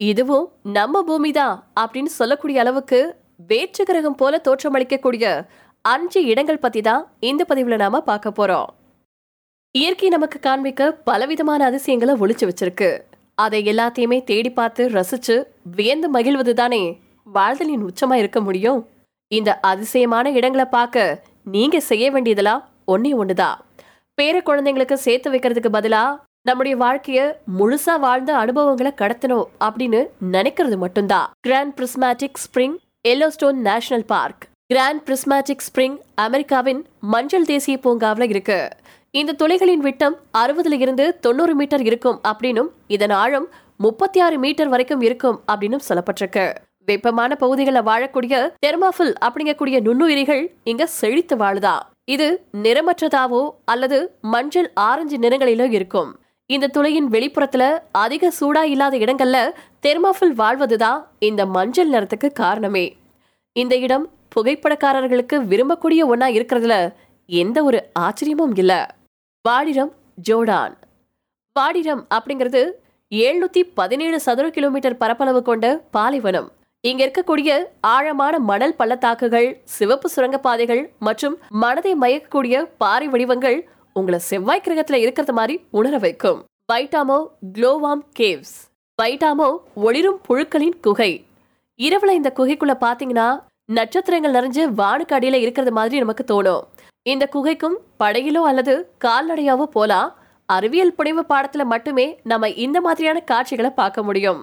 இதுவும் நம்ம பூமிதான் அப்படின்னு சொல்லக்கூடிய அளவுக்கு வேற்று கிரகம் போல தோற்றமளிக்கக்கூடிய அஞ்சு இடங்கள் பத்தி தான் இந்த பதிவுல நாம பார்க்க போறோம். இயற்கை நமக்கு காண்பிக்க பலவிதமான அதிசயங்களை ஒழிச்சு வச்சிருக்கு. அதை எல்லாத்தையுமே தேடி பார்த்து ரசிச்சு வியந்து மகிழ்வது தானே வாழ்தலின் உச்சமா இருக்க முடியும்? இந்த அதிசயமான இடங்களை பார்க்க நீங்க செய்ய வேண்டியதெல்லாம் ஒன்னே ஒண்ணுதான். பேர குழந்தைங்களுக்கு சேர்த்து வைக்கிறதுக்கு பதிலா நம்முடைய வாழ்க்கைய முழுசா வாழ்ந்த அனுபவங்களை கடத்தணும் அப்படின்னு நினைக்கிறது மட்டும்தான். Grand Prismatic Spring Yellowstone National Park Grand Prismatic Spring அமெரிக்காவின் மஞ்சள் தேசிய பூங்காவில் இருக்கு. இந்த துளைகளின் விட்டம் அறுபதுல இருந்து தொண்ணூறு மீட்டர் இருக்கும் அப்படின்னும் இதன் ஆழம் முப்பத்தி ஆறு மீட்டர் வரைக்கும் இருக்கும் அப்படின்னும் சொல்லப்பட்டிருக்கு. வெப்பமான பகுதிகளில் வாழக்கூடிய தெர்மாஃபில் அப்படிங்கக்கூடிய நுண்ணுயிரிகள் இங்க செழித்து வாழுதா இது நிறமற்றதாவோ அல்லது மஞ்சள் ஆரஞ்சு நிறங்களிலோ இருக்கும். இந்த துளையின் வெளிப்புறத்துல அதிக சூடா இல்லாத இடங்கள்ல தெர்மாஃபில் வாழ்வதுதான் இந்த மஞ்சள் நிறத்துக்கு காரணமே. இந்த இடம் புகைப்படக்காரர்களுக்கு விரும்பக்கூடிய ஒன்னா இருக்கிறதுல எந்த ஒரு ஆச்சரியமும் இல்ல. வாடிரம் ஜோர்டான். வாடிரம் அப்படிங்கிறது எழுநூத்தி பதினேழு சதுர கிலோமீட்டர் பரப்பளவு கொண்ட பாலைவனம். இங்க இருக்கக்கூடிய ஆழமான மணல் பள்ளத்தாக்குகள் சிவப்பு சுரங்கப்பாதைகள் மற்றும் மனதை மயக்கக்கூடிய பாறை வடிவங்கள் உங்களை செவ்வாய் கிரகத்துல இருக்கிறது மாதிரி உணர வைக்கும். வைட்டாமோ க்ளோவாம் கேவ்ஸ். வைட்டாமோ ஒளிரும் புழுக்களின் குகை. இரவுல இந்த குகைக்குள்ள பாத்தீங்கன்னா நட்சத்திரங்கள் நிறைஞ்சு வானுக்கு அடியில இருக்கிறது மாதிரி நமக்கு தோணும். இந்த குகைக்கும் படையிலோ அல்லது கால்நடையாவோ போலாம் அறிவியல் புனைவு பாடத்துல மட்டுமே நம்ம இந்த மாதிரியான காட்சிகளை பார்க்க முடியும்.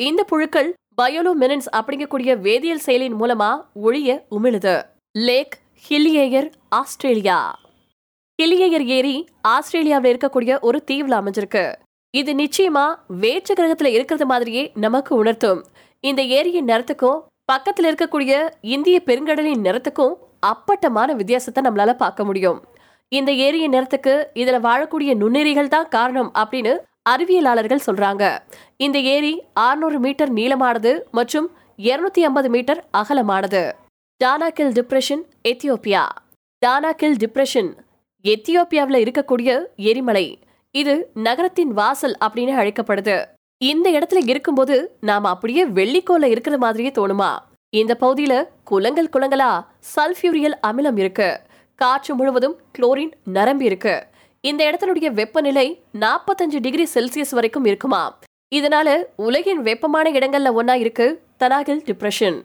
இந்த புழுக்கள் பயோலோ மினன்ஸ் அப்படிங்கக்கூடிய வேதியியல் செயலின் மூலமா ஒளிய உமிழுது. Lake Hillier Australia. கிளியர் ஏரி ஆஸ்திரேலியாவில் இருக்கக்கூடிய ஒரு தீவுல அமைஞ்சிருக்கு. இது நிச்சயமா வேற்று கிரகத்துல இருக்கிறது மாதிரியே நமக்கு உணர்த்தும். இந்த ஏரியின் நிறத்துக்கும் பக்கத்துல இருக்கக்கூடிய இந்திய பெருங்கடலின் நிறத்துக்கும் அப்பட்டமான வித்தியாசத்தை நம்மளால பார்க்க முடியும். இந்த ஏரியின் நிறத்துக்கு இதுல வாழக்கூடிய நுண்ணுயிரிகள் தான் காரணம் அப்படின்னு அறிவியலாளர்கள் சொல்றாங்க. இந்த ஏரி 600 மீட்டர் நீளமானது மற்றும் 250 ஐம்பது metre அகலமானது. Danakil Depression Ethiopia. Danakil Depression எத்தியோப்பியாவில் இருக்கக்கூடிய எரிமலை. இது நகரத்தின் வாசல் அப்படின்னு அழைக்கப்படுது. இந்த இடத்துல இருக்கும்போது நாம அப்படியே வெள்ளிக்கோல இருக்கிற மாதிரியே தோணுமா? இந்த பகுதியில குளங்கள் குளங்களா சல்பியூரியல் அமிலம் இருக்கு. காற்று முழுவதும் குளோரின் நரம்பி இருக்கு. இந்த இடத்தினுடைய வெப்பநிலை நாற்பத்தஞ்சு டிகிரி செல்சியஸ் வரைக்கும் இருக்குமா? இதனால உலகின் வெப்பமான இடங்கள்ல ஒன்னா இருக்கு தனாகில் டிப்ரெஷன்.